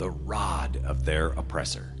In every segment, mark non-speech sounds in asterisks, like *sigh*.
the rod of their oppressor.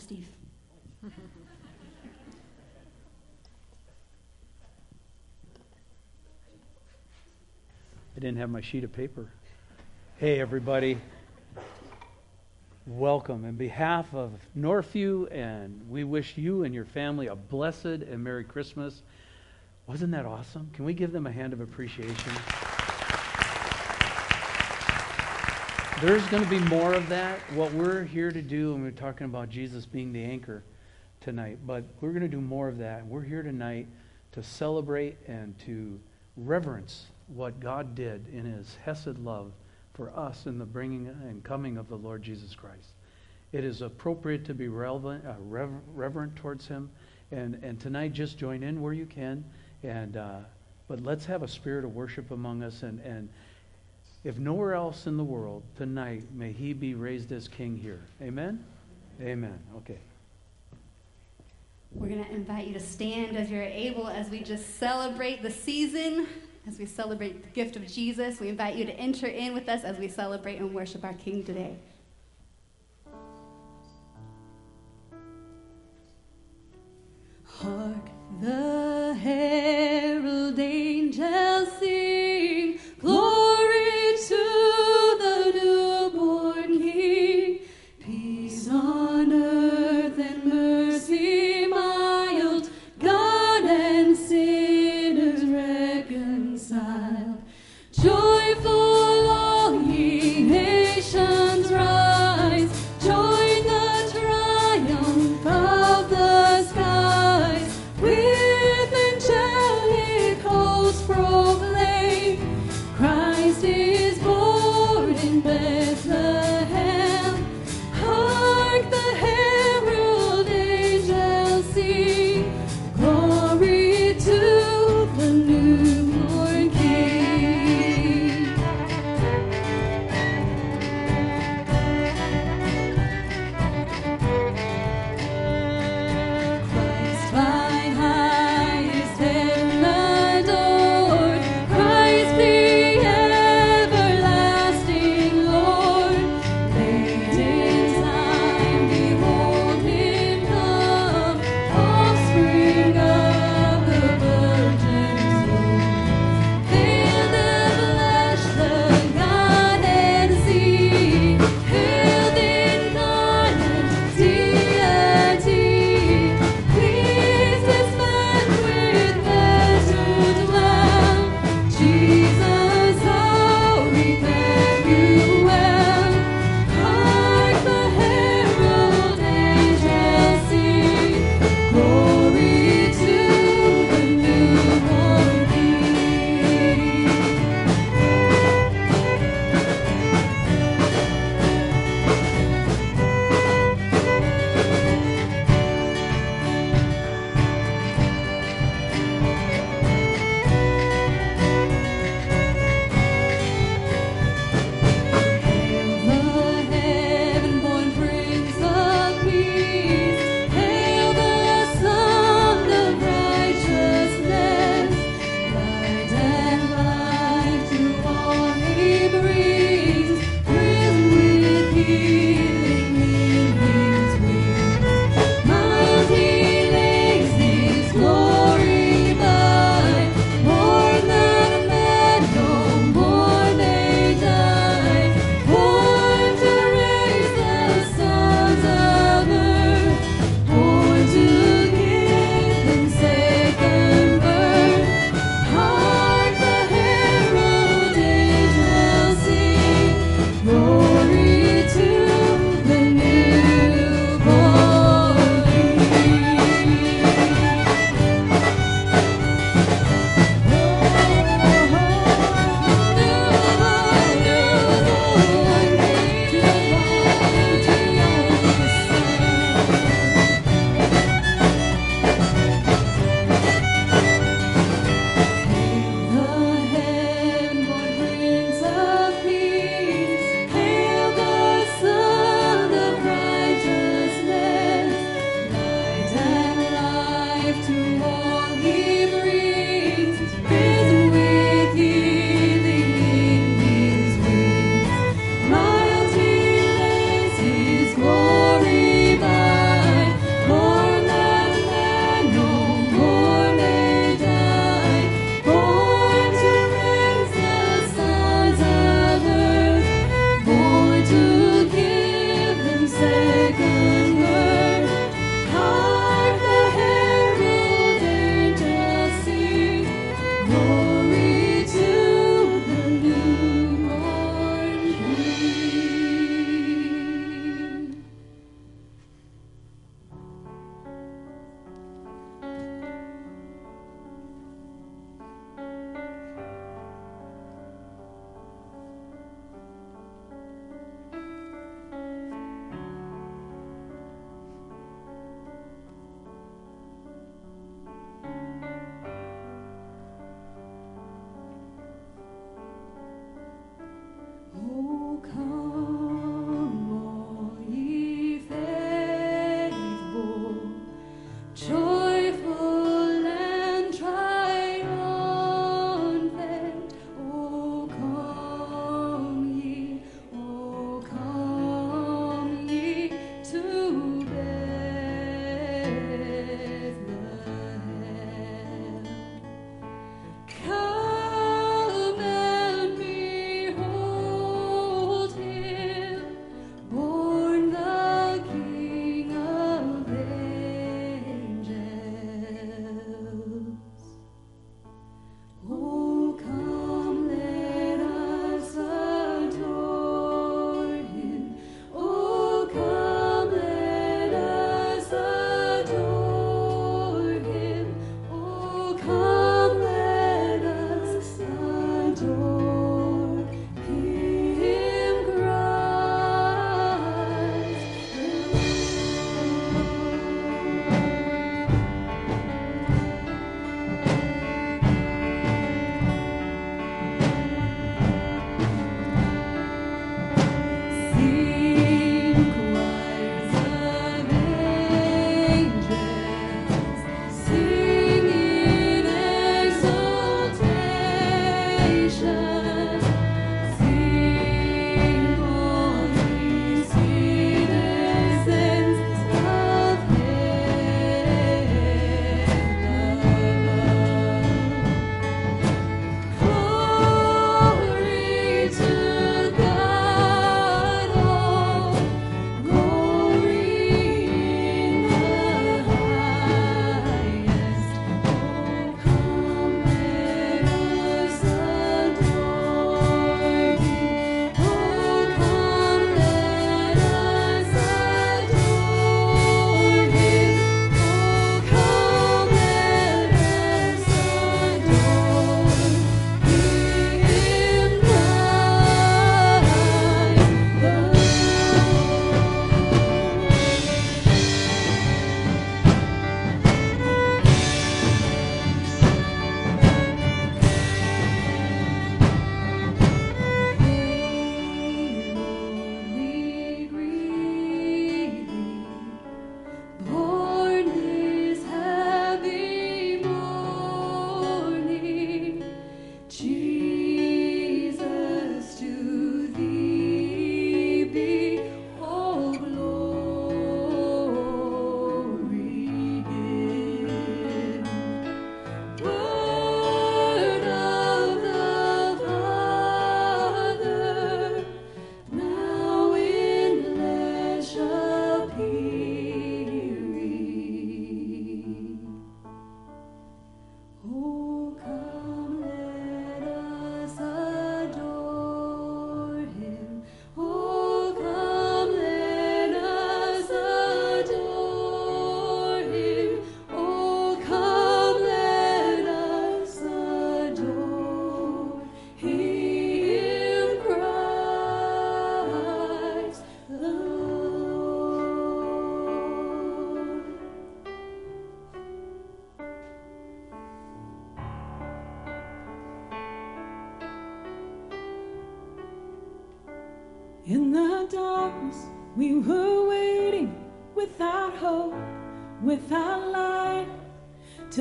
Steve. I didn't have my sheet of paper. Hey, everybody. Welcome. In behalf of Northview, and we wish you and your family a blessed and Merry Christmas. Wasn't that awesome? Can we give them a hand of appreciation? There's going to be more of that. What we're here to do, and we're talking about Jesus being the anchor tonight, but we're going to do more of that. We're here tonight to celebrate and to reverence what God did in his Hesed love for us in the bringing and coming of the Lord Jesus Christ. It is appropriate to be relevant, uh, rever- reverent towards him. And, and tonight, just join in where you can. And, uh, but let's have a spirit of worship among us. And, and if nowhere else in the world, tonight, may he be raised as king here. Amen? Amen. Okay. We're going to invite you to stand as you're able as we just celebrate the season, as we celebrate the gift of Jesus. We invite you to enter in with us as we celebrate and worship our King today. Hark the herald angels sing, glory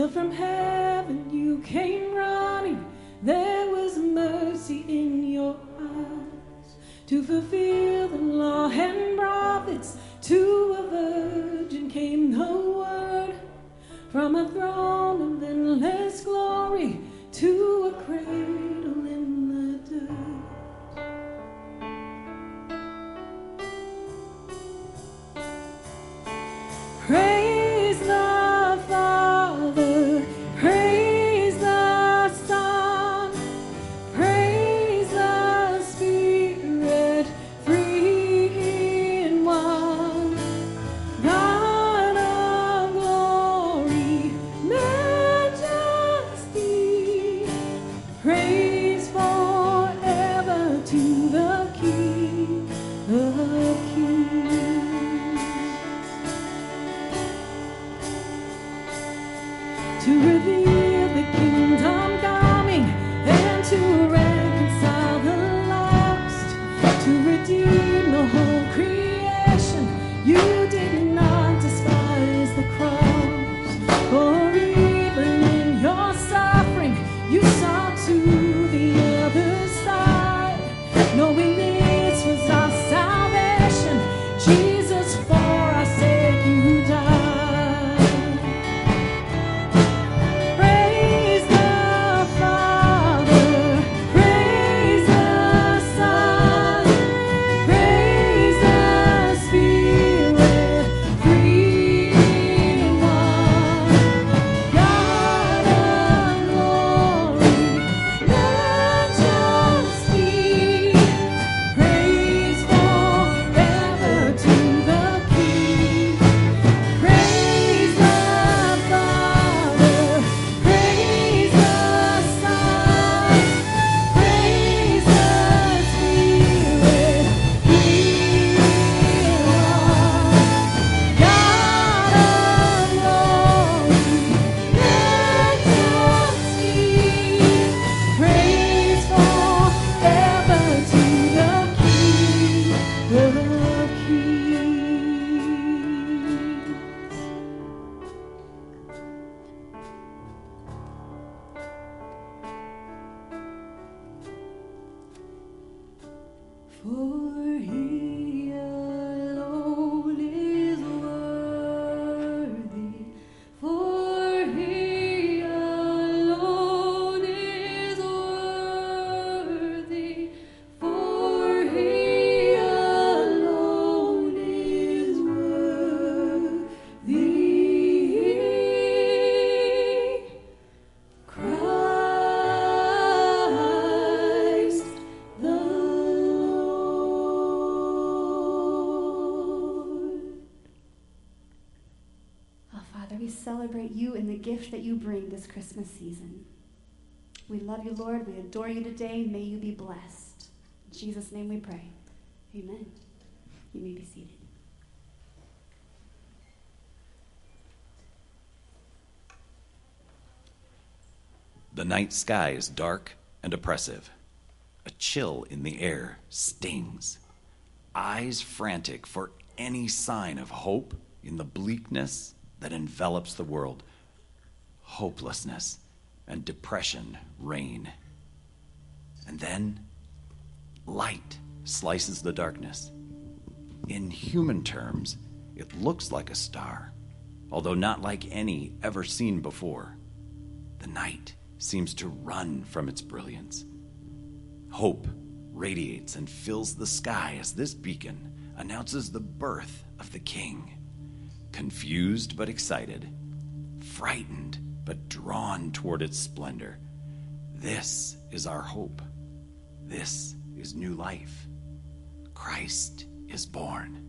from heaven gift that you bring this Christmas season. We love you, Lord. We adore you today. May you be blessed. In Jesus' name we pray. Amen. You may be seated. The night sky is dark and oppressive. A chill in the air stings. Eyes frantic for any sign of hope in the bleakness that envelops the world. Hopelessness and depression reign. And then light slices the darkness. In human terms, it looks like a star, although not like any ever seen before. The night seems to run from its brilliance. Hope radiates and fills the sky as this beacon announces the birth of the King. Confused but excited, frightened but drawn toward its splendor. This is our hope. This is new life. Christ is born.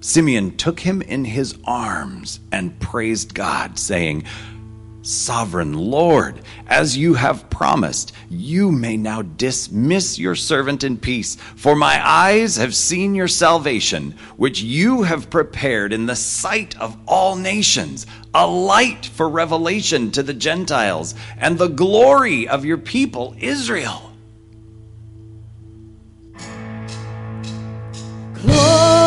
Simeon took him in his arms and praised God, saying, Sovereign Lord, as you have promised, you may now dismiss your servant in peace, for my eyes have seen your salvation, which you have prepared in the sight of all nations, a light for revelation to the Gentiles, and the glory of your people Israel. Gloria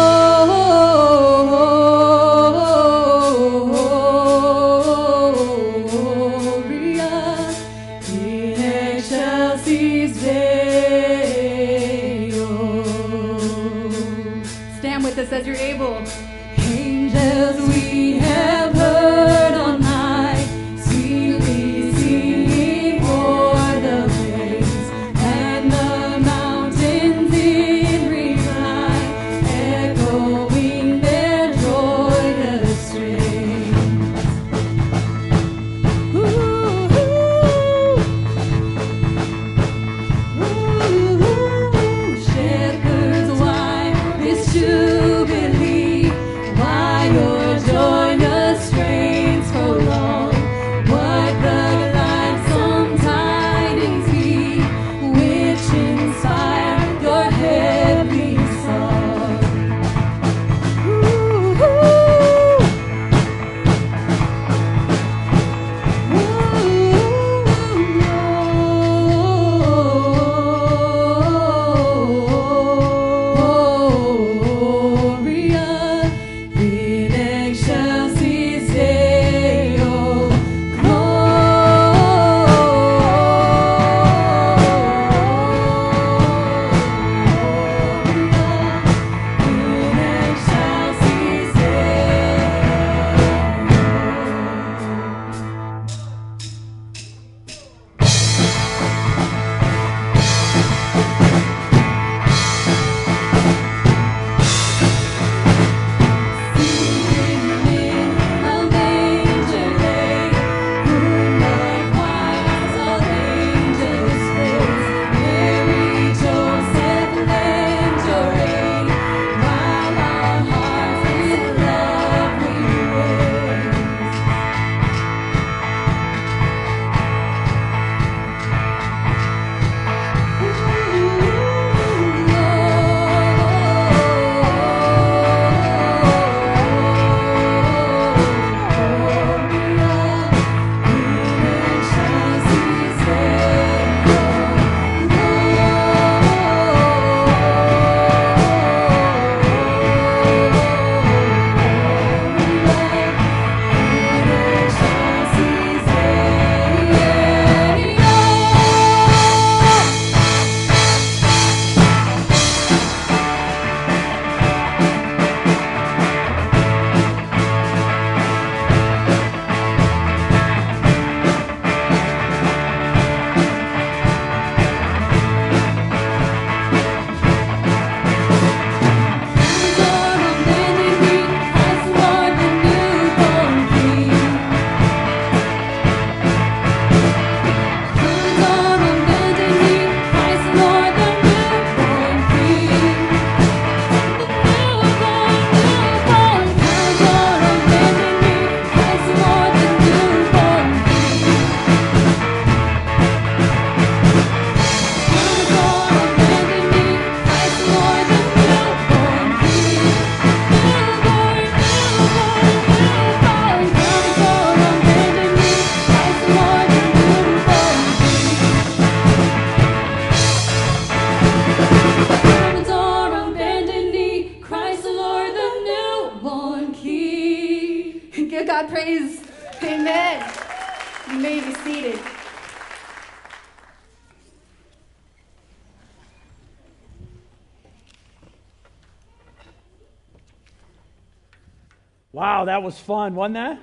Wow, that was fun, wasn't that?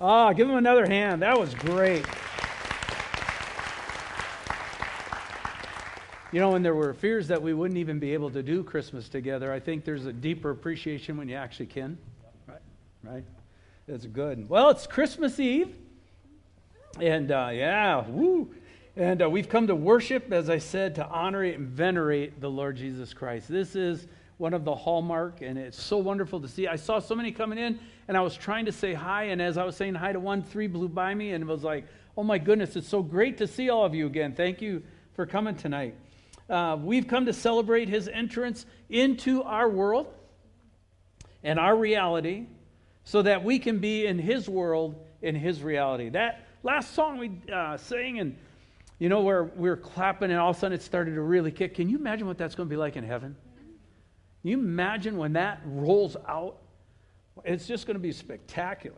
Ah, give him another hand. That was great. You know, when there were fears that we wouldn't even be able to do Christmas together, I think there's a deeper appreciation when you actually can. Right? Right? That's good. Well, it's Christmas Eve. And uh, yeah, woo. And uh, we've come to worship, as I said, to honor and venerate the Lord Jesus Christ. This is one of the hallmark, and it's so wonderful to see. I saw so many coming in, and I was trying to say hi, and as I was saying hi to one, three blew by me, and was like, oh my goodness, it's so great to see all of you again. Thank you for coming tonight. Uh, we've come to celebrate his entrance into our world and our reality so that we can be in his world, in his reality. That last song we uh, sang, and you know, where we were clapping, and all of a sudden it started to really kick. Can you imagine what that's going to be like in heaven? Can you imagine when that rolls out? It's just going to be spectacular.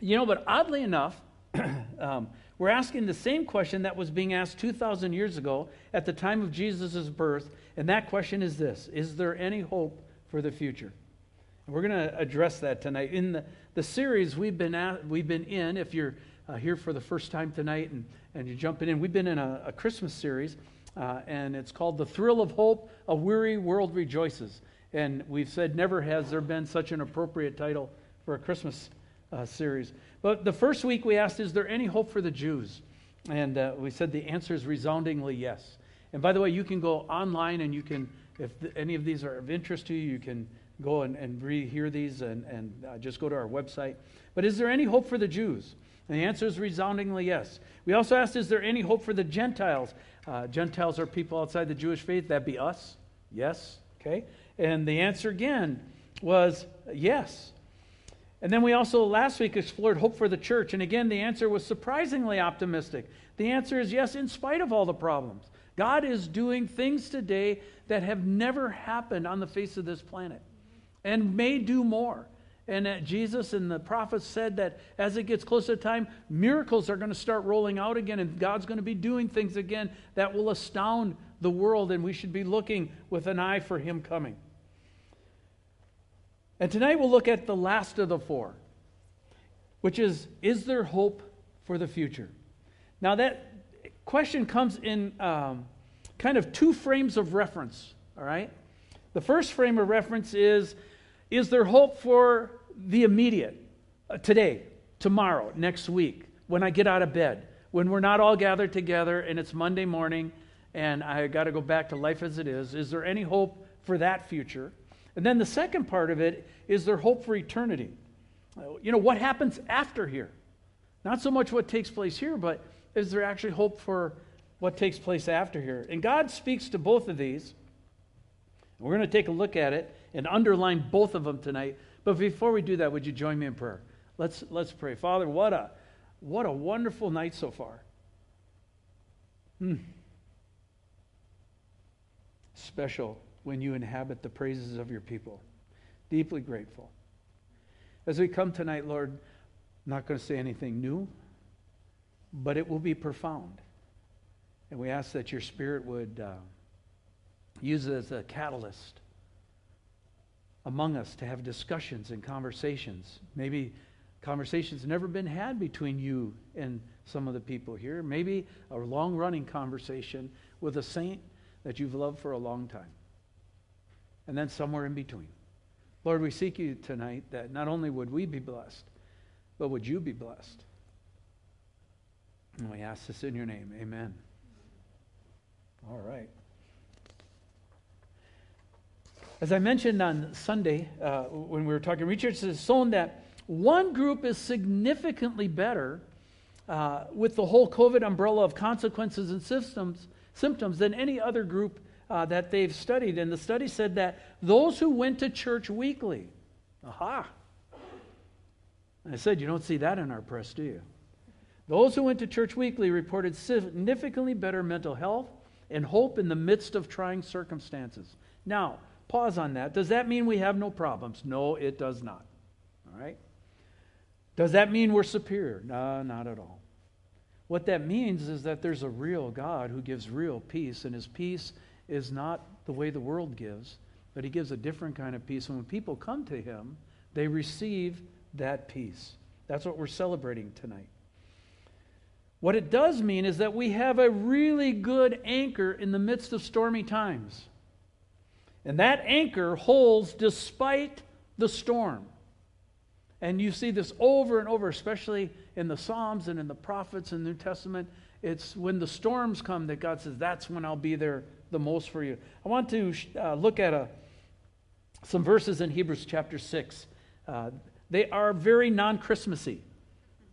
You know, but oddly enough, *clears throat* um, we're asking the same question that was being asked 2,000 years ago at the time of Jesus' birth, and that question is this Is there any hope for the future? And we're going to address that tonight. In the, the series we've been, at, we've been in, if you're uh, here for the first time tonight and, and you're jumping in, we've been in a, a Christmas series, uh, and it's called The Thrill of Hope A Weary World Rejoices. And we've said never has there been such an appropriate title for a Christmas uh, series. But the first week we asked, Is there any hope for the Jews? And uh, we said the answer is resoundingly yes. And by the way, you can go online and you can, if th- any of these are of interest to you, you can go and, and rehear these and, and uh, just go to our website. But is there any hope for the Jews? And the answer is resoundingly yes. We also asked, Is there any hope for the Gentiles? Uh, Gentiles are people outside the Jewish faith. That'd be us. Yes. Okay. And the answer again was yes. And then we also last week explored hope for the church. And again, the answer was surprisingly optimistic. The answer is yes, in spite of all the problems. God is doing things today that have never happened on the face of this planet and may do more. And that Jesus and the prophets said that as it gets closer to time, miracles are going to start rolling out again, and God's going to be doing things again that will astound the world, and we should be looking with an eye for Him coming. And tonight we'll look at the last of the four, which is Is there hope for the future? Now, that question comes in um, kind of two frames of reference, all right? The first frame of reference is Is there hope for the immediate, uh, today, tomorrow, next week, when I get out of bed, when we're not all gathered together and it's Monday morning and I got to go back to life as it is? Is there any hope for that future? And then the second part of it is there hope for eternity? You know, what happens after here? Not so much what takes place here, but is there actually hope for what takes place after here? And God speaks to both of these. We're going to take a look at it and underline both of them tonight. But before we do that, would you join me in prayer? Let's, let's pray. Father, what a, what a wonderful night so far. Hmm. Special when you inhabit the praises of your people. Deeply grateful. As we come tonight, Lord, I'm not going to say anything new, but it will be profound. And we ask that your Spirit would uh, use it as a catalyst among us to have discussions and conversations. Maybe conversations never been had between you and some of the people here. Maybe a long running conversation with a saint that you've loved for a long time and then somewhere in between. Lord, we seek you tonight that not only would we be blessed, but would you be blessed? And we ask this in your name. Amen. All right. As I mentioned on Sunday uh, when we were talking, research has shown that one group is significantly better uh, with the whole COVID umbrella of consequences and systems, symptoms than any other group uh, that they've studied. And the study said that those who went to church weekly, aha. I said, you don't see that in our press, do you? Those who went to church weekly reported significantly better mental health and hope in the midst of trying circumstances. Now, pause on that. Does that mean we have no problems? No, it does not. All right? Does that mean we're superior? No, not at all. What that means is that there's a real God who gives real peace, and his peace is not the way the world gives, but he gives a different kind of peace. And when people come to him, They receive that peace. That's what we're celebrating tonight. What it does mean is that we have a really good anchor in the midst of stormy times. And that anchor holds despite the storm. And you see this over and over, especially in the Psalms and in the prophets and New Testament. It's when the storms come that God says, That's when I'll be there the most for you. I want to uh, look at a, some verses in Hebrews chapter 6. Uh, they are very non Christmassy.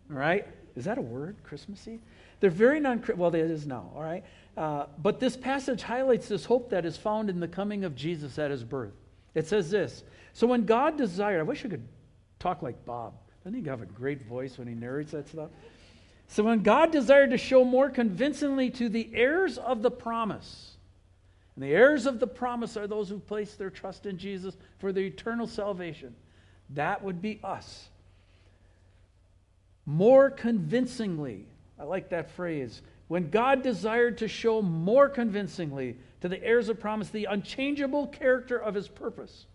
All right? Is that a word, Christmassy? They're very non well, it is now, all right? Uh, but this passage highlights this hope that is found in the coming of Jesus at his birth. It says this So when God desired, I wish I could talk like Bob. Doesn't he have a great voice when he narrates that stuff? So when God desired to show more convincingly to the heirs of the promise, and the heirs of the promise are those who place their trust in Jesus for their eternal salvation. That would be us. More convincingly, I like that phrase. When God desired to show more convincingly to the heirs of promise the unchangeable character of his purpose,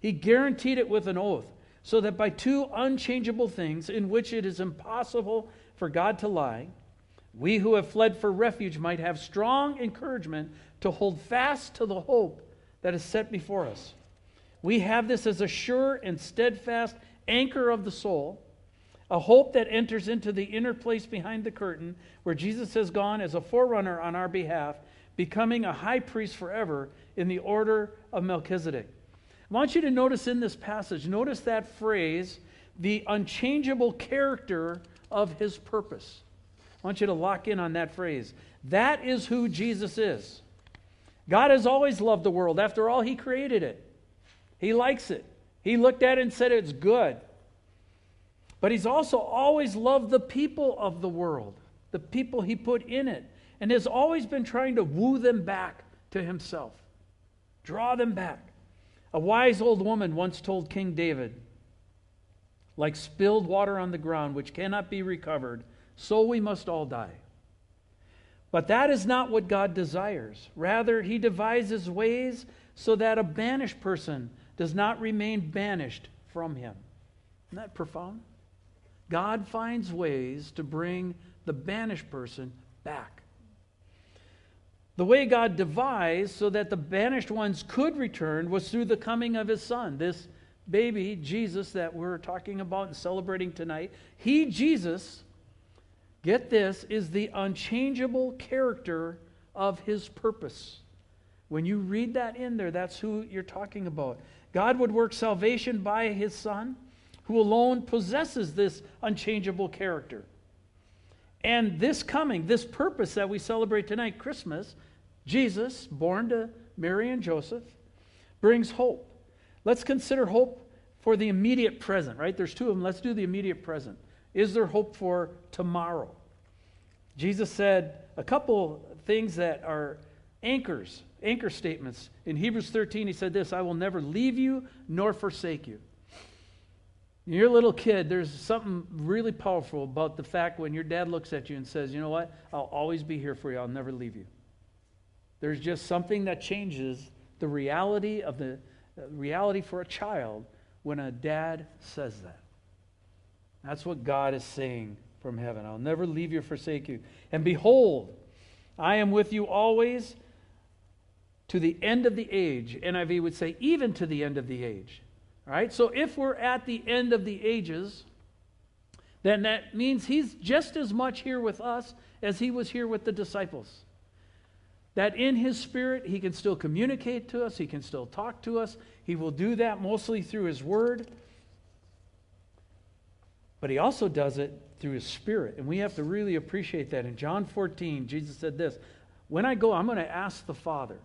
he guaranteed it with an oath, so that by two unchangeable things in which it is impossible for God to lie, we who have fled for refuge might have strong encouragement to hold fast to the hope that is set before us. We have this as a sure and steadfast anchor of the soul, a hope that enters into the inner place behind the curtain where Jesus has gone as a forerunner on our behalf, becoming a high priest forever in the order of Melchizedek. I want you to notice in this passage, notice that phrase, the unchangeable character of his purpose. I want you to lock in on that phrase. That is who Jesus is. God has always loved the world. After all, he created it. He likes it. He looked at it and said it's good. But he's also always loved the people of the world, the people he put in it, and has always been trying to woo them back to himself, draw them back. A wise old woman once told King David, like spilled water on the ground, which cannot be recovered, so we must all die. But that is not what God desires. Rather, he devises ways so that a banished person does not remain banished from him. Isn't that profound? God finds ways to bring the banished person back. The way God devised so that the banished ones could return was through the coming of his son, this baby, Jesus, that we're talking about and celebrating tonight. He, Jesus, get this, is the unchangeable character of his purpose. When you read that in there, that's who you're talking about. God would work salvation by his Son, who alone possesses this unchangeable character. And this coming, this purpose that we celebrate tonight, Christmas, Jesus, born to Mary and Joseph, brings hope. Let's consider hope for the immediate present, right? There's two of them. Let's do the immediate present. Is there hope for tomorrow? Jesus said a couple things that are anchors anchor statements. In Hebrews 13, he said this I will never leave you nor forsake you. When You're a little kid, there's something really powerful about the fact when your dad looks at you and says, You know what? I'll always be here for you, I'll never leave you. There's just something that changes the reality of the uh, reality for a child when a dad says that. That's what God is saying from heaven. I'll never leave you or forsake you. And behold, I am with you always to the end of the age. NIV would say, even to the end of the age. All right? So if we're at the end of the ages, then that means he's just as much here with us as he was here with the disciples. That in his spirit, he can still communicate to us, he can still talk to us. He will do that mostly through his word. But he also does it through his spirit. And we have to really appreciate that. In John 14, Jesus said this When I go, I'm going to ask the Father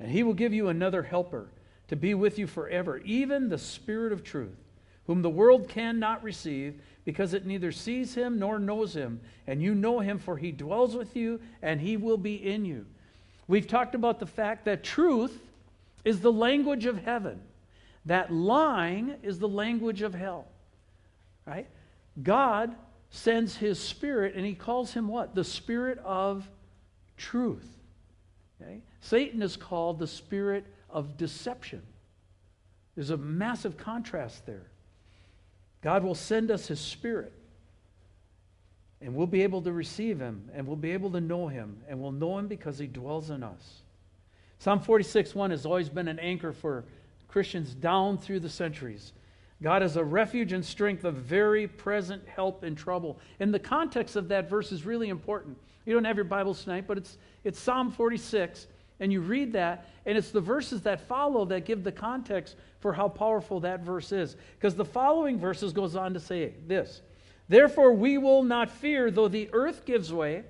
and he will give you another helper to be with you forever, even the Spirit of truth, whom the world cannot receive because it neither sees him nor knows him. And you know him, for he dwells with you and he will be in you. We've talked about the fact that truth is the language of heaven, that lying is the language of hell. Right? God sends his spirit and he calls him what? The spirit of truth. Okay? Satan is called the spirit of deception. There's a massive contrast there. God will send us His Spirit, and we'll be able to receive Him, and we'll be able to know Him, and we'll know Him because He dwells in us. Psalm 46 1 has always been an anchor for Christians down through the centuries. God is a refuge and strength, a very present help in trouble. And the context of that verse is really important. You don't have your Bibles tonight, but it's, it's Psalm 46, and you read that, and it's the verses that follow that give the context for how powerful that verse is. Because the following verses goes on to say this Therefore we will not fear, though the earth gives way,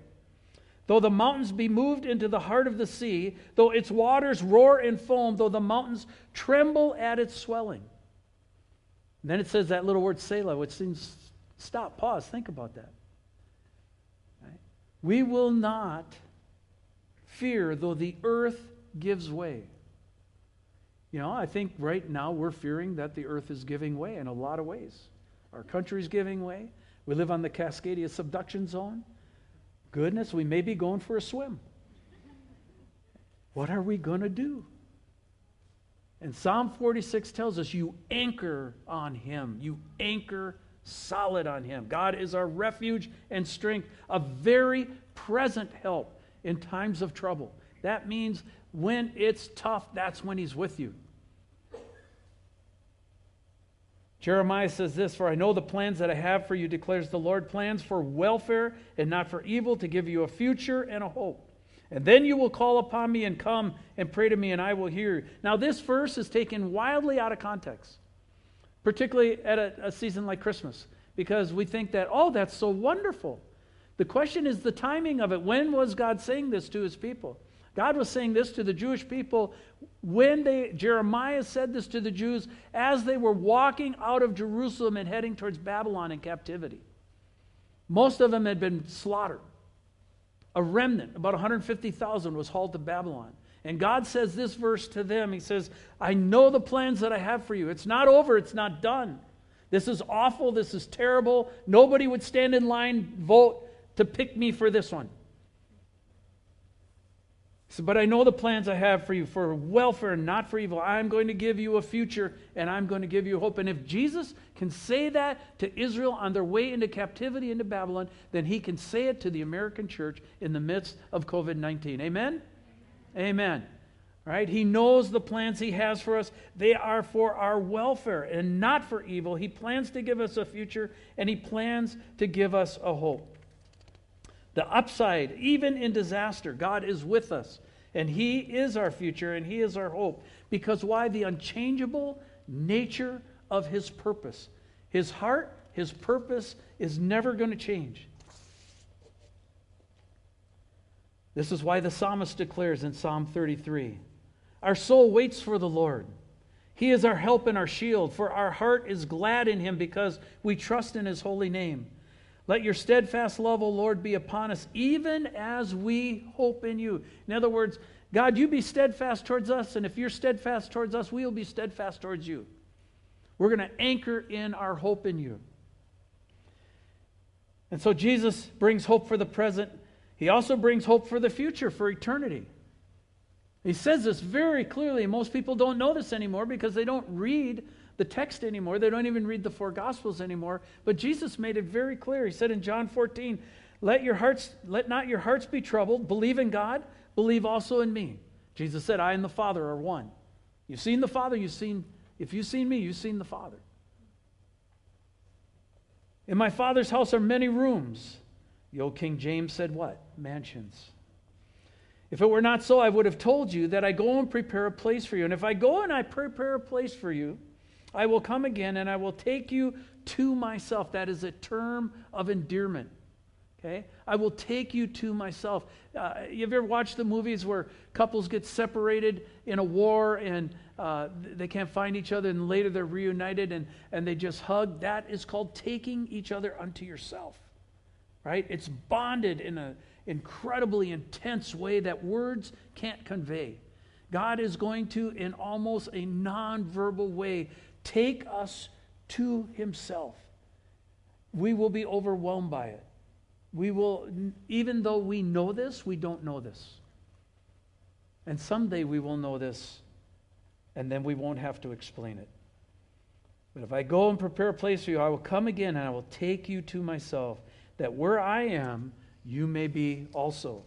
though the mountains be moved into the heart of the sea, though its waters roar and foam, though the mountains tremble at its swelling. And then it says that little word Selah, which seems stop, pause, think about that. Right? We will not fear, though the earth gives way. You know, I think right now we're fearing that the earth is giving way in a lot of ways. Our country's giving way. We live on the Cascadia subduction zone. Goodness, we may be going for a swim. What are we going to do? And Psalm 46 tells us you anchor on Him. You anchor solid on Him. God is our refuge and strength, a very present help in times of trouble. That means when it's tough, that's when He's with you. Jeremiah says this For I know the plans that I have for you, declares the Lord plans for welfare and not for evil, to give you a future and a hope. And then you will call upon me and come and pray to me, and I will hear you. Now, this verse is taken wildly out of context, particularly at a, a season like Christmas, because we think that, oh, that's so wonderful. The question is the timing of it. When was God saying this to his people? God was saying this to the Jewish people when they Jeremiah said this to the Jews as they were walking out of Jerusalem and heading towards Babylon in captivity. Most of them had been slaughtered. A remnant, about 150,000 was hauled to Babylon. And God says this verse to them. He says, "I know the plans that I have for you. It's not over, it's not done. This is awful, this is terrible. Nobody would stand in line vote to pick me for this one." But I know the plans I have for you for welfare and not for evil. I'm going to give you a future and I'm going to give you hope. And if Jesus can say that to Israel on their way into captivity into Babylon, then he can say it to the American church in the midst of COVID 19. Amen? Amen. Right? He knows the plans he has for us. They are for our welfare and not for evil. He plans to give us a future and he plans to give us a hope. The upside, even in disaster, God is with us. And He is our future and He is our hope. Because why? The unchangeable nature of His purpose. His heart, His purpose is never going to change. This is why the psalmist declares in Psalm 33 Our soul waits for the Lord. He is our help and our shield, for our heart is glad in Him because we trust in His holy name. Let your steadfast love, O Lord, be upon us, even as we hope in you. In other words, God, you be steadfast towards us, and if you're steadfast towards us, we'll be steadfast towards you. We're going to anchor in our hope in you. And so Jesus brings hope for the present. He also brings hope for the future, for eternity. He says this very clearly. Most people don't know this anymore because they don't read the text anymore. They don't even read the four gospels anymore. But Jesus made it very clear. He said in John 14, "Let your hearts let not your hearts be troubled. Believe in God, believe also in me." Jesus said, "I and the Father are one." You've seen the Father, you've seen if you've seen me, you've seen the Father. In my Father's house are many rooms. The old King James said what? Mansions. If it were not so, I would have told you that I go and prepare a place for you. And if I go and I prepare a place for you, I will come again and I will take you to myself. That is a term of endearment. Okay? I will take you to myself. Uh, you ever watched the movies where couples get separated in a war and uh, they can't find each other and later they're reunited and, and they just hug? That is called taking each other unto yourself. Right? It's bonded in an incredibly intense way that words can't convey. God is going to, in almost a nonverbal way, take us to Himself. We will be overwhelmed by it. We will, even though we know this, we don't know this. And someday we will know this, and then we won't have to explain it. But if I go and prepare a place for you, I will come again and I will take you to myself, that where I am, you may be also.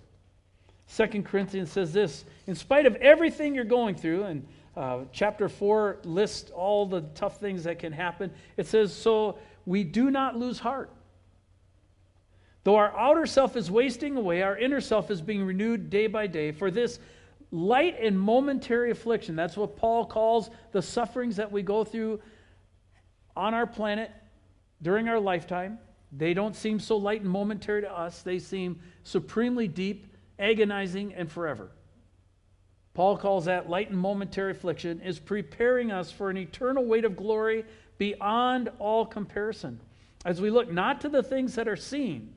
Second Corinthians says this In spite of everything you're going through, and uh, chapter 4 lists all the tough things that can happen, it says, So we do not lose heart. Though our outer self is wasting away, our inner self is being renewed day by day. For this light and momentary affliction, that's what Paul calls the sufferings that we go through on our planet during our lifetime. They don't seem so light and momentary to us, they seem supremely deep, agonizing, and forever. Paul calls that light and momentary affliction is preparing us for an eternal weight of glory beyond all comparison. As we look not to the things that are seen,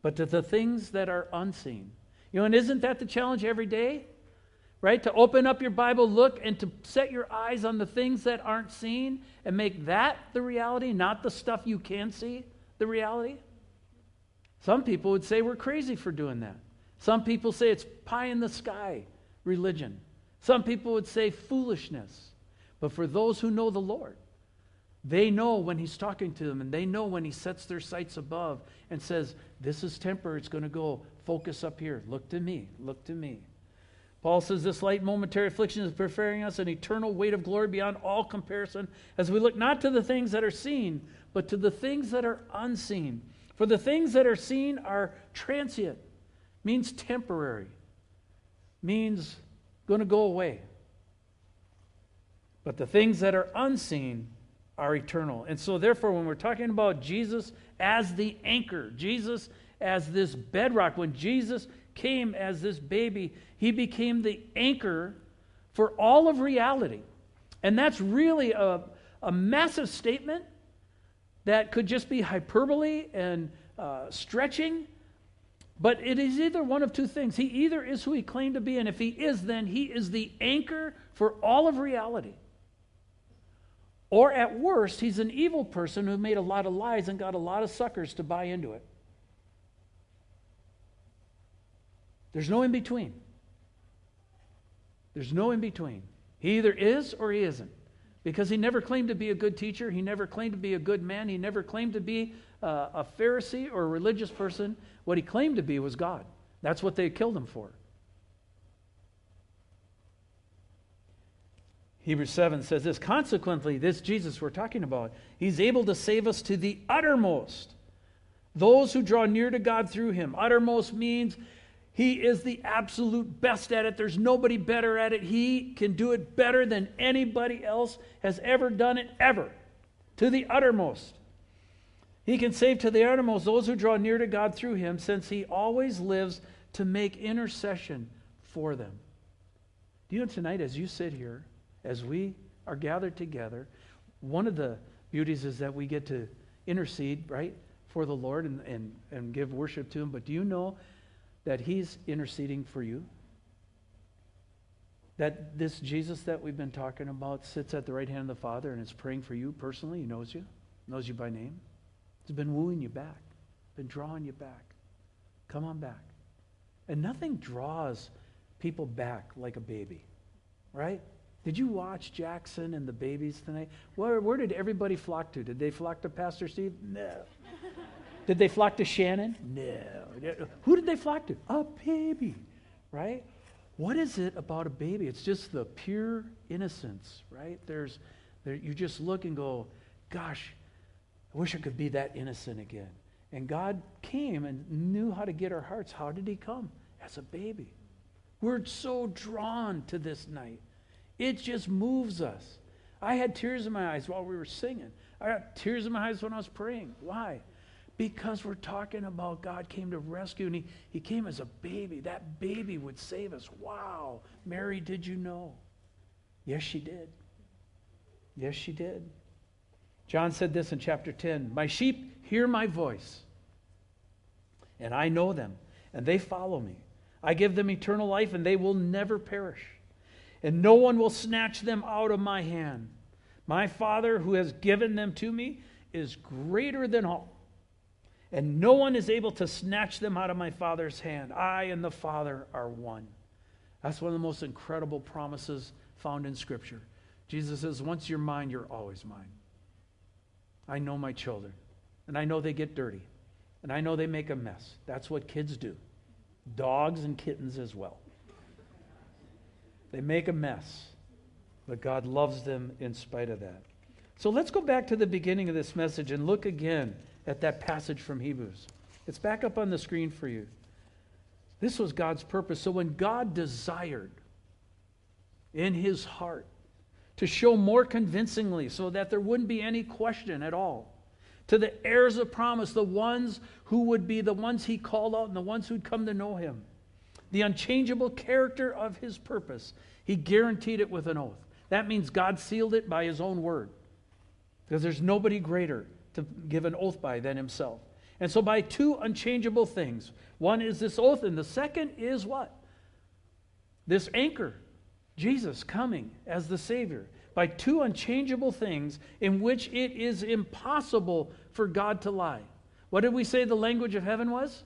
but to the things that are unseen. You know, and isn't that the challenge every day? Right? To open up your Bible, look, and to set your eyes on the things that aren't seen and make that the reality, not the stuff you can see, the reality. Some people would say we're crazy for doing that. Some people say it's pie in the sky religion. Some people would say foolishness. But for those who know the Lord, they know when He's talking to them, and they know when He sets their sights above and says, This is temper, it's going to go. Focus up here. Look to me. Look to me. Paul says this light momentary affliction is preparing us an eternal weight of glory beyond all comparison as we look not to the things that are seen, but to the things that are unseen. For the things that are seen are transient, means temporary, means going to go away. But the things that are unseen are eternal. And so, therefore, when we're talking about Jesus as the anchor, Jesus as this bedrock, when Jesus came as this baby, he became the anchor for all of reality. And that's really a, a massive statement that could just be hyperbole and uh, stretching. But it is either one of two things. He either is who he claimed to be, and if he is, then he is the anchor for all of reality. Or at worst, he's an evil person who made a lot of lies and got a lot of suckers to buy into it. There's no in between. There's no in between. He either is or he isn't. Because he never claimed to be a good teacher. He never claimed to be a good man. He never claimed to be uh, a Pharisee or a religious person. What he claimed to be was God. That's what they killed him for. Hebrews 7 says this Consequently, this Jesus we're talking about, he's able to save us to the uttermost. Those who draw near to God through him. Uttermost means he is the absolute best at it. There's nobody better at it. He can do it better than anybody else has ever done it, ever. To the uttermost. He can save to the uttermost those who draw near to God through him, since he always lives to make intercession for them. Do you know tonight, as you sit here, as we are gathered together, one of the beauties is that we get to intercede, right, for the Lord and, and, and give worship to him. But do you know that He's interceding for you? That this Jesus that we've been talking about sits at the right hand of the Father and is praying for you personally. He knows you, knows you by name. He's been wooing you back, been drawing you back. Come on back. And nothing draws people back like a baby, right? Did you watch Jackson and the babies tonight? Where, where did everybody flock to? Did they flock to Pastor Steve? No. Did they flock to Shannon? No. Who did they flock to? A baby, right? What is it about a baby? It's just the pure innocence, right? There's, there, you just look and go, gosh, wish I could be that innocent again. And God came and knew how to get our hearts. How did He come? As a baby. We're so drawn to this night. It just moves us. I had tears in my eyes while we were singing. I got tears in my eyes when I was praying. Why? Because we're talking about God came to rescue and he, he came as a baby. That baby would save us. Wow. Mary, did you know? Yes, she did. Yes, she did. John said this in chapter 10 My sheep hear my voice, and I know them, and they follow me. I give them eternal life, and they will never perish, and no one will snatch them out of my hand. My Father, who has given them to me, is greater than all and no one is able to snatch them out of my Father's hand. I and the Father are one. That's one of the most incredible promises found in Scripture. Jesus says, Once you're mine, you're always mine. I know my children. And I know they get dirty. And I know they make a mess. That's what kids do. Dogs and kittens as well. They make a mess. But God loves them in spite of that. So let's go back to the beginning of this message and look again at that passage from Hebrews. It's back up on the screen for you. This was God's purpose. So when God desired in his heart to show more convincingly so that there wouldn't be any question at all to the heirs of promise, the ones who would be the ones he called out and the ones who'd come to know him, the unchangeable character of his purpose, he guaranteed it with an oath. That means God sealed it by his own word because there's nobody greater to give an oath by than himself. And so, by two unchangeable things one is this oath, and the second is what? This anchor, Jesus coming as the Savior. By two unchangeable things in which it is impossible for God to lie. What did we say the language of heaven was?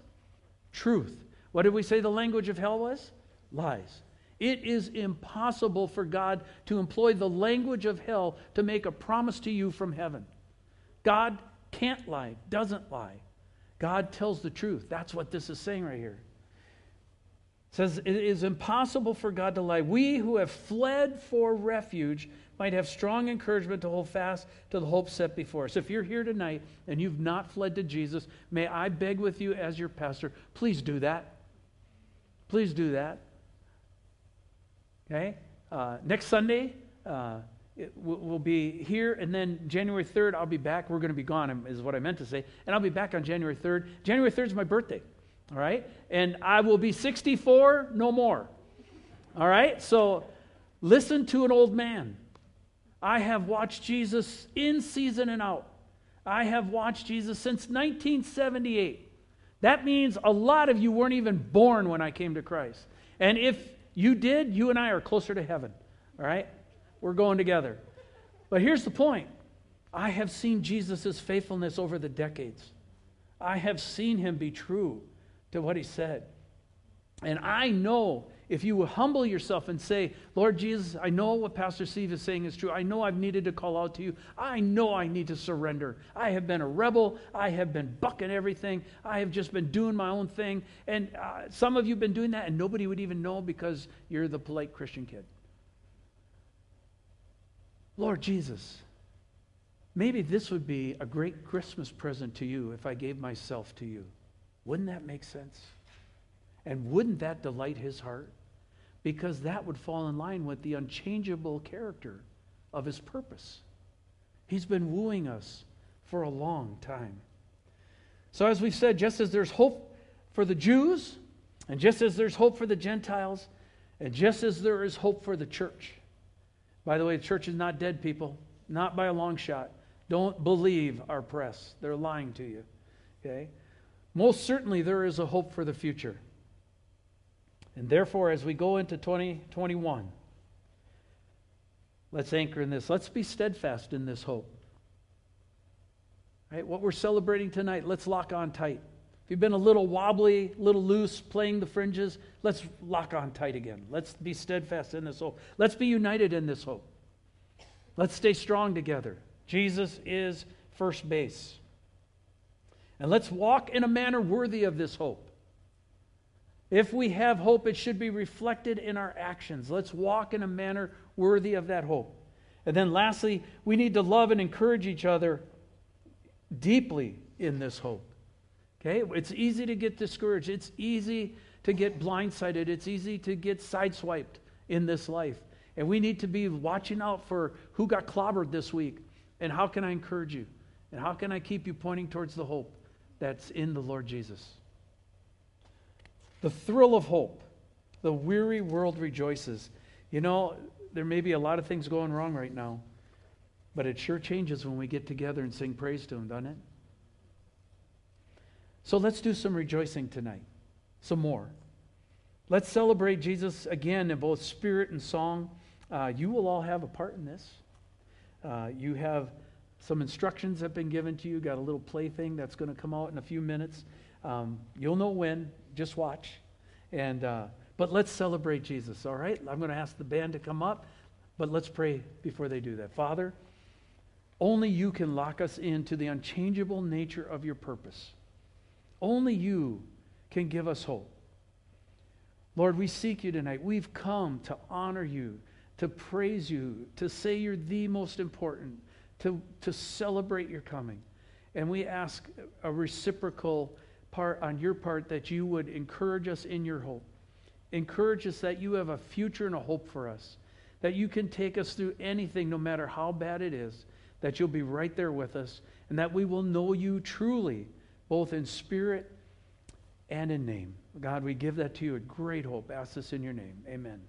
Truth. What did we say the language of hell was? Lies. It is impossible for God to employ the language of hell to make a promise to you from heaven. God can't lie, doesn't lie. God tells the truth. That's what this is saying right here. Says it is impossible for God to lie. We who have fled for refuge might have strong encouragement to hold fast to the hope set before us. If you're here tonight and you've not fled to Jesus, may I beg with you as your pastor, please do that. Please do that. Okay? Uh, next Sunday, uh, we'll be here, and then January 3rd, I'll be back. We're going to be gone, is what I meant to say. And I'll be back on January 3rd. January 3rd is my birthday. All right? And I will be 64, no more. All right? So listen to an old man. I have watched Jesus in season and out. I have watched Jesus since 1978. That means a lot of you weren't even born when I came to Christ. And if you did, you and I are closer to heaven. All right? We're going together. But here's the point I have seen Jesus' faithfulness over the decades. I have seen him be true to what he said. And I know if you will humble yourself and say, Lord Jesus, I know what Pastor Steve is saying is true. I know I've needed to call out to you. I know I need to surrender. I have been a rebel. I have been bucking everything. I have just been doing my own thing. And uh, some of you have been doing that, and nobody would even know because you're the polite Christian kid. Lord Jesus, maybe this would be a great Christmas present to you if I gave myself to you. Wouldn't that make sense? And wouldn't that delight his heart? Because that would fall in line with the unchangeable character of his purpose. He's been wooing us for a long time. So, as we've said, just as there's hope for the Jews, and just as there's hope for the Gentiles, and just as there is hope for the church, by the way, the church is not dead, people, not by a long shot. Don't believe our press. They're lying to you. Okay? Most certainly, there is a hope for the future. And therefore, as we go into 2021, let's anchor in this. Let's be steadfast in this hope. Right? What we're celebrating tonight, let's lock on tight. If you've been a little wobbly, little loose, playing the fringes, let's lock on tight again. Let's be steadfast in this hope. Let's be united in this hope. Let's stay strong together. Jesus is first base. And let's walk in a manner worthy of this hope. If we have hope, it should be reflected in our actions. Let's walk in a manner worthy of that hope. And then lastly, we need to love and encourage each other deeply in this hope. Okay? It's easy to get discouraged. It's easy to get blindsided. It's easy to get sideswiped in this life. And we need to be watching out for who got clobbered this week and how can I encourage you? And how can I keep you pointing towards the hope that's in the Lord Jesus? The thrill of hope. The weary world rejoices. You know, there may be a lot of things going wrong right now, but it sure changes when we get together and sing praise to Him, doesn't it? So let's do some rejoicing tonight, some more. Let's celebrate Jesus again in both spirit and song. Uh, you will all have a part in this. Uh, you have some instructions have been given to you. Got a little plaything that's going to come out in a few minutes. Um, you'll know when. Just watch. And uh, but let's celebrate Jesus. All right. I'm going to ask the band to come up, but let's pray before they do that. Father, Only you can lock us into the unchangeable nature of your purpose. Only you can give us hope. Lord, we seek you tonight. We've come to honor you, to praise you, to say you're the most important, to, to celebrate your coming. And we ask a reciprocal part on your part that you would encourage us in your hope. Encourage us that you have a future and a hope for us, that you can take us through anything, no matter how bad it is, that you'll be right there with us, and that we will know you truly, both in spirit and in name. God, we give that to you with great hope. Ask this in your name. Amen.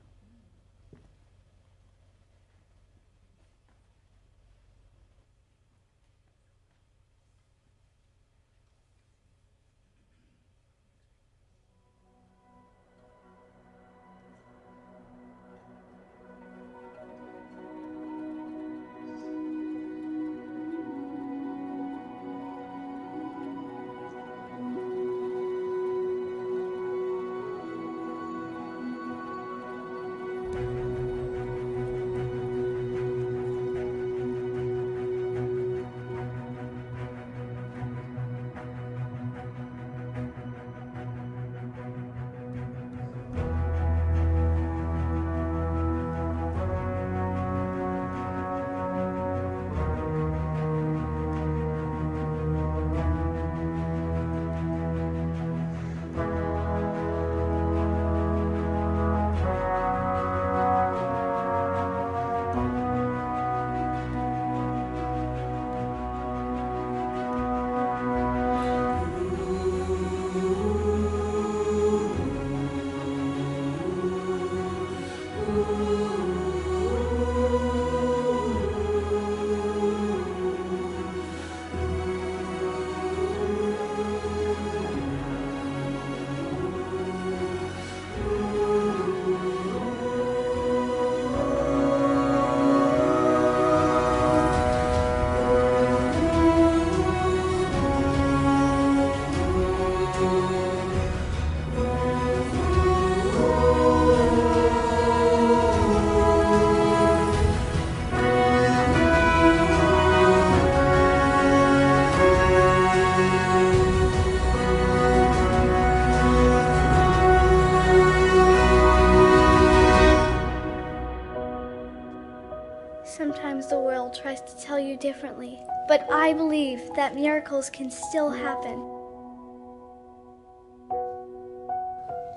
That miracles can still happen.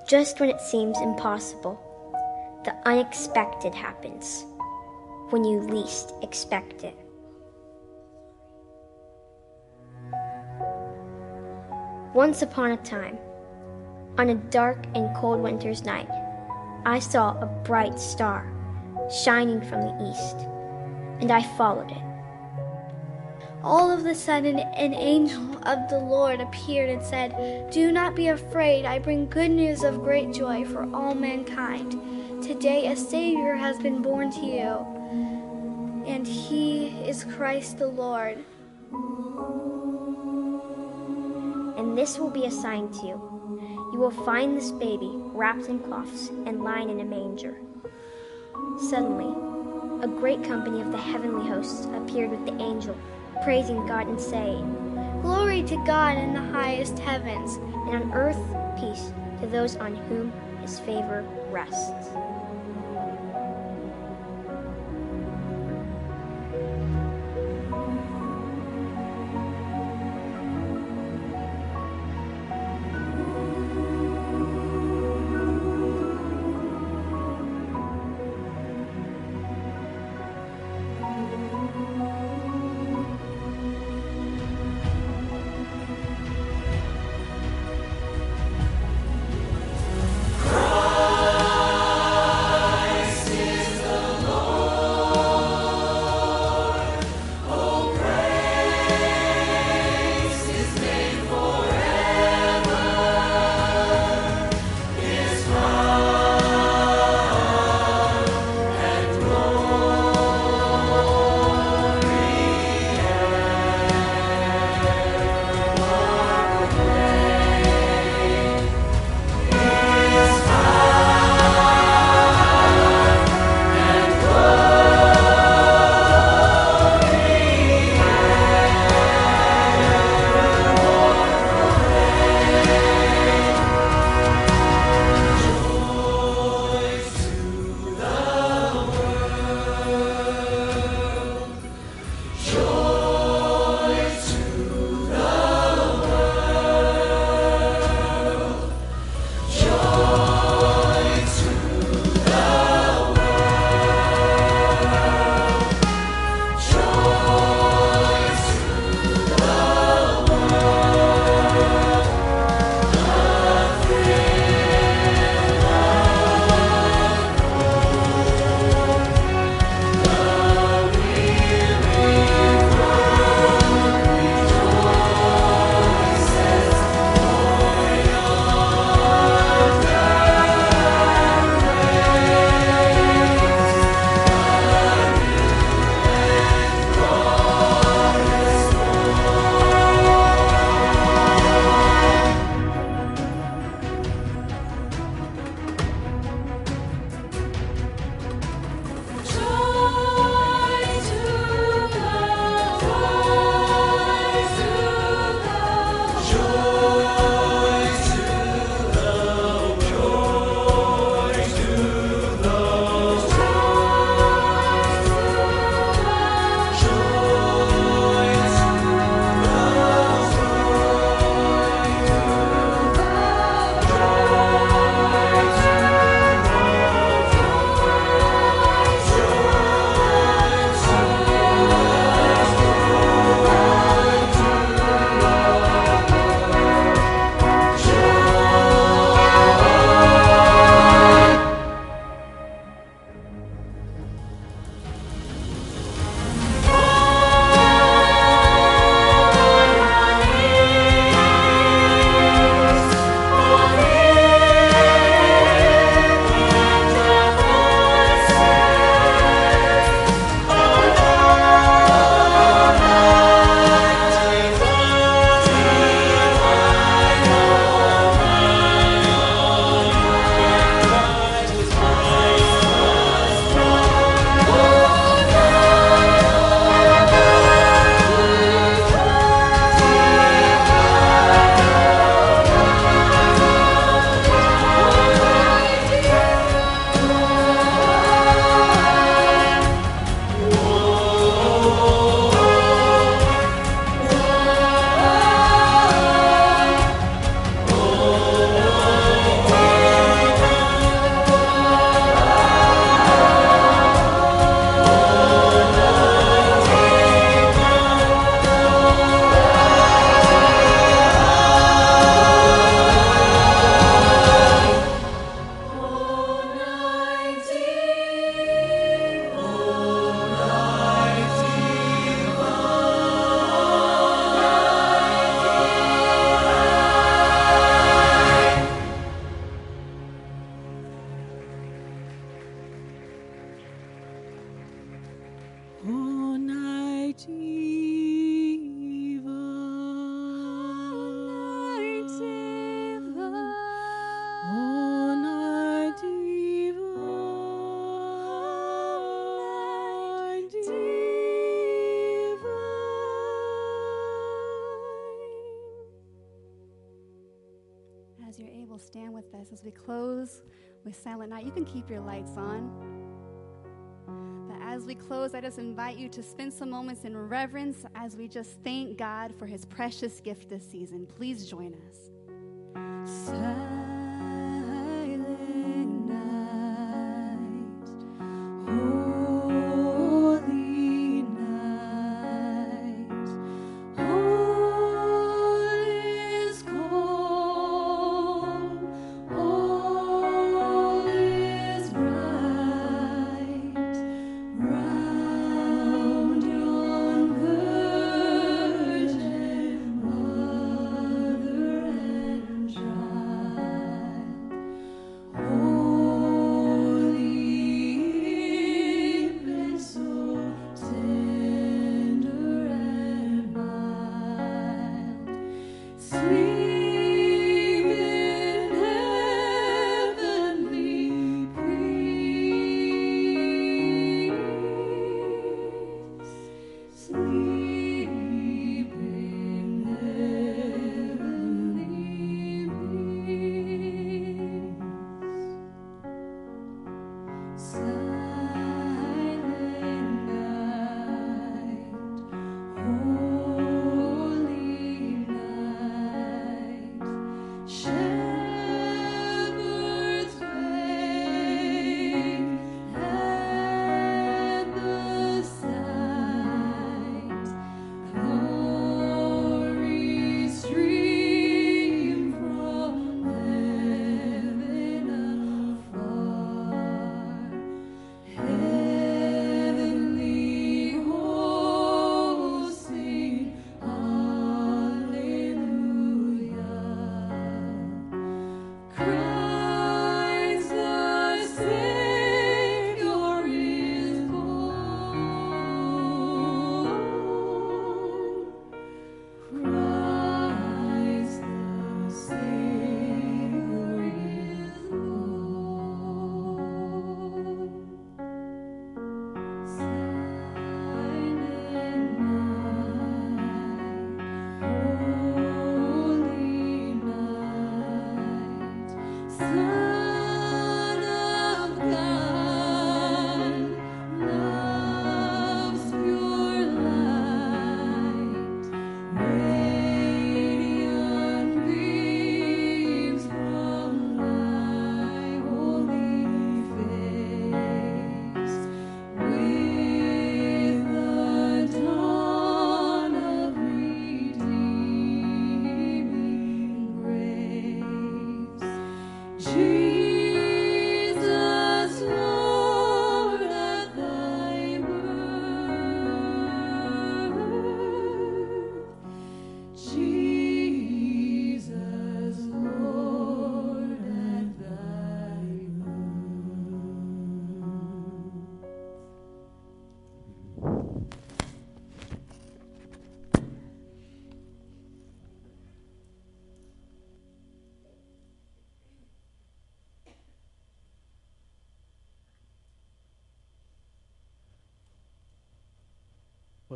Just when it seems impossible, the unexpected happens when you least expect it. Once upon a time, on a dark and cold winter's night, I saw a bright star shining from the east, and I followed it. All of a sudden, an angel of the Lord appeared and said, Do not be afraid. I bring good news of great joy for all mankind. Today, a Savior has been born to you, and he is Christ the Lord. And this will be a sign to you. You will find this baby wrapped in cloths and lying in a manger. Suddenly, a great company of the heavenly hosts appeared with the angel, praising God and saying, Glory to God in the highest heavens, And on earth, peace to those on whom his favor rests. Close with Silent Night, you can keep your lights on. But as we close, I just invite you to spend some moments in reverence as we just thank God for his precious gift this season. Please join us.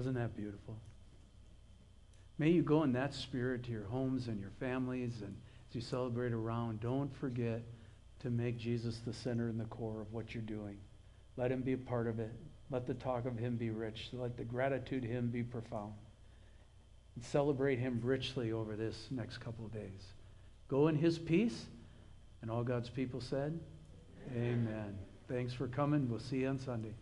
Wasn't that beautiful? May you go in that spirit to your homes and your families and as you celebrate around, don't forget to make Jesus the center and the core of what you're doing. Let him be a part of it. Let the talk of him be rich. Let the gratitude him be profound. And celebrate him richly over this next couple of days. Go in his peace. And all God's people said, Amen. Thanks for coming. We'll see you on Sunday.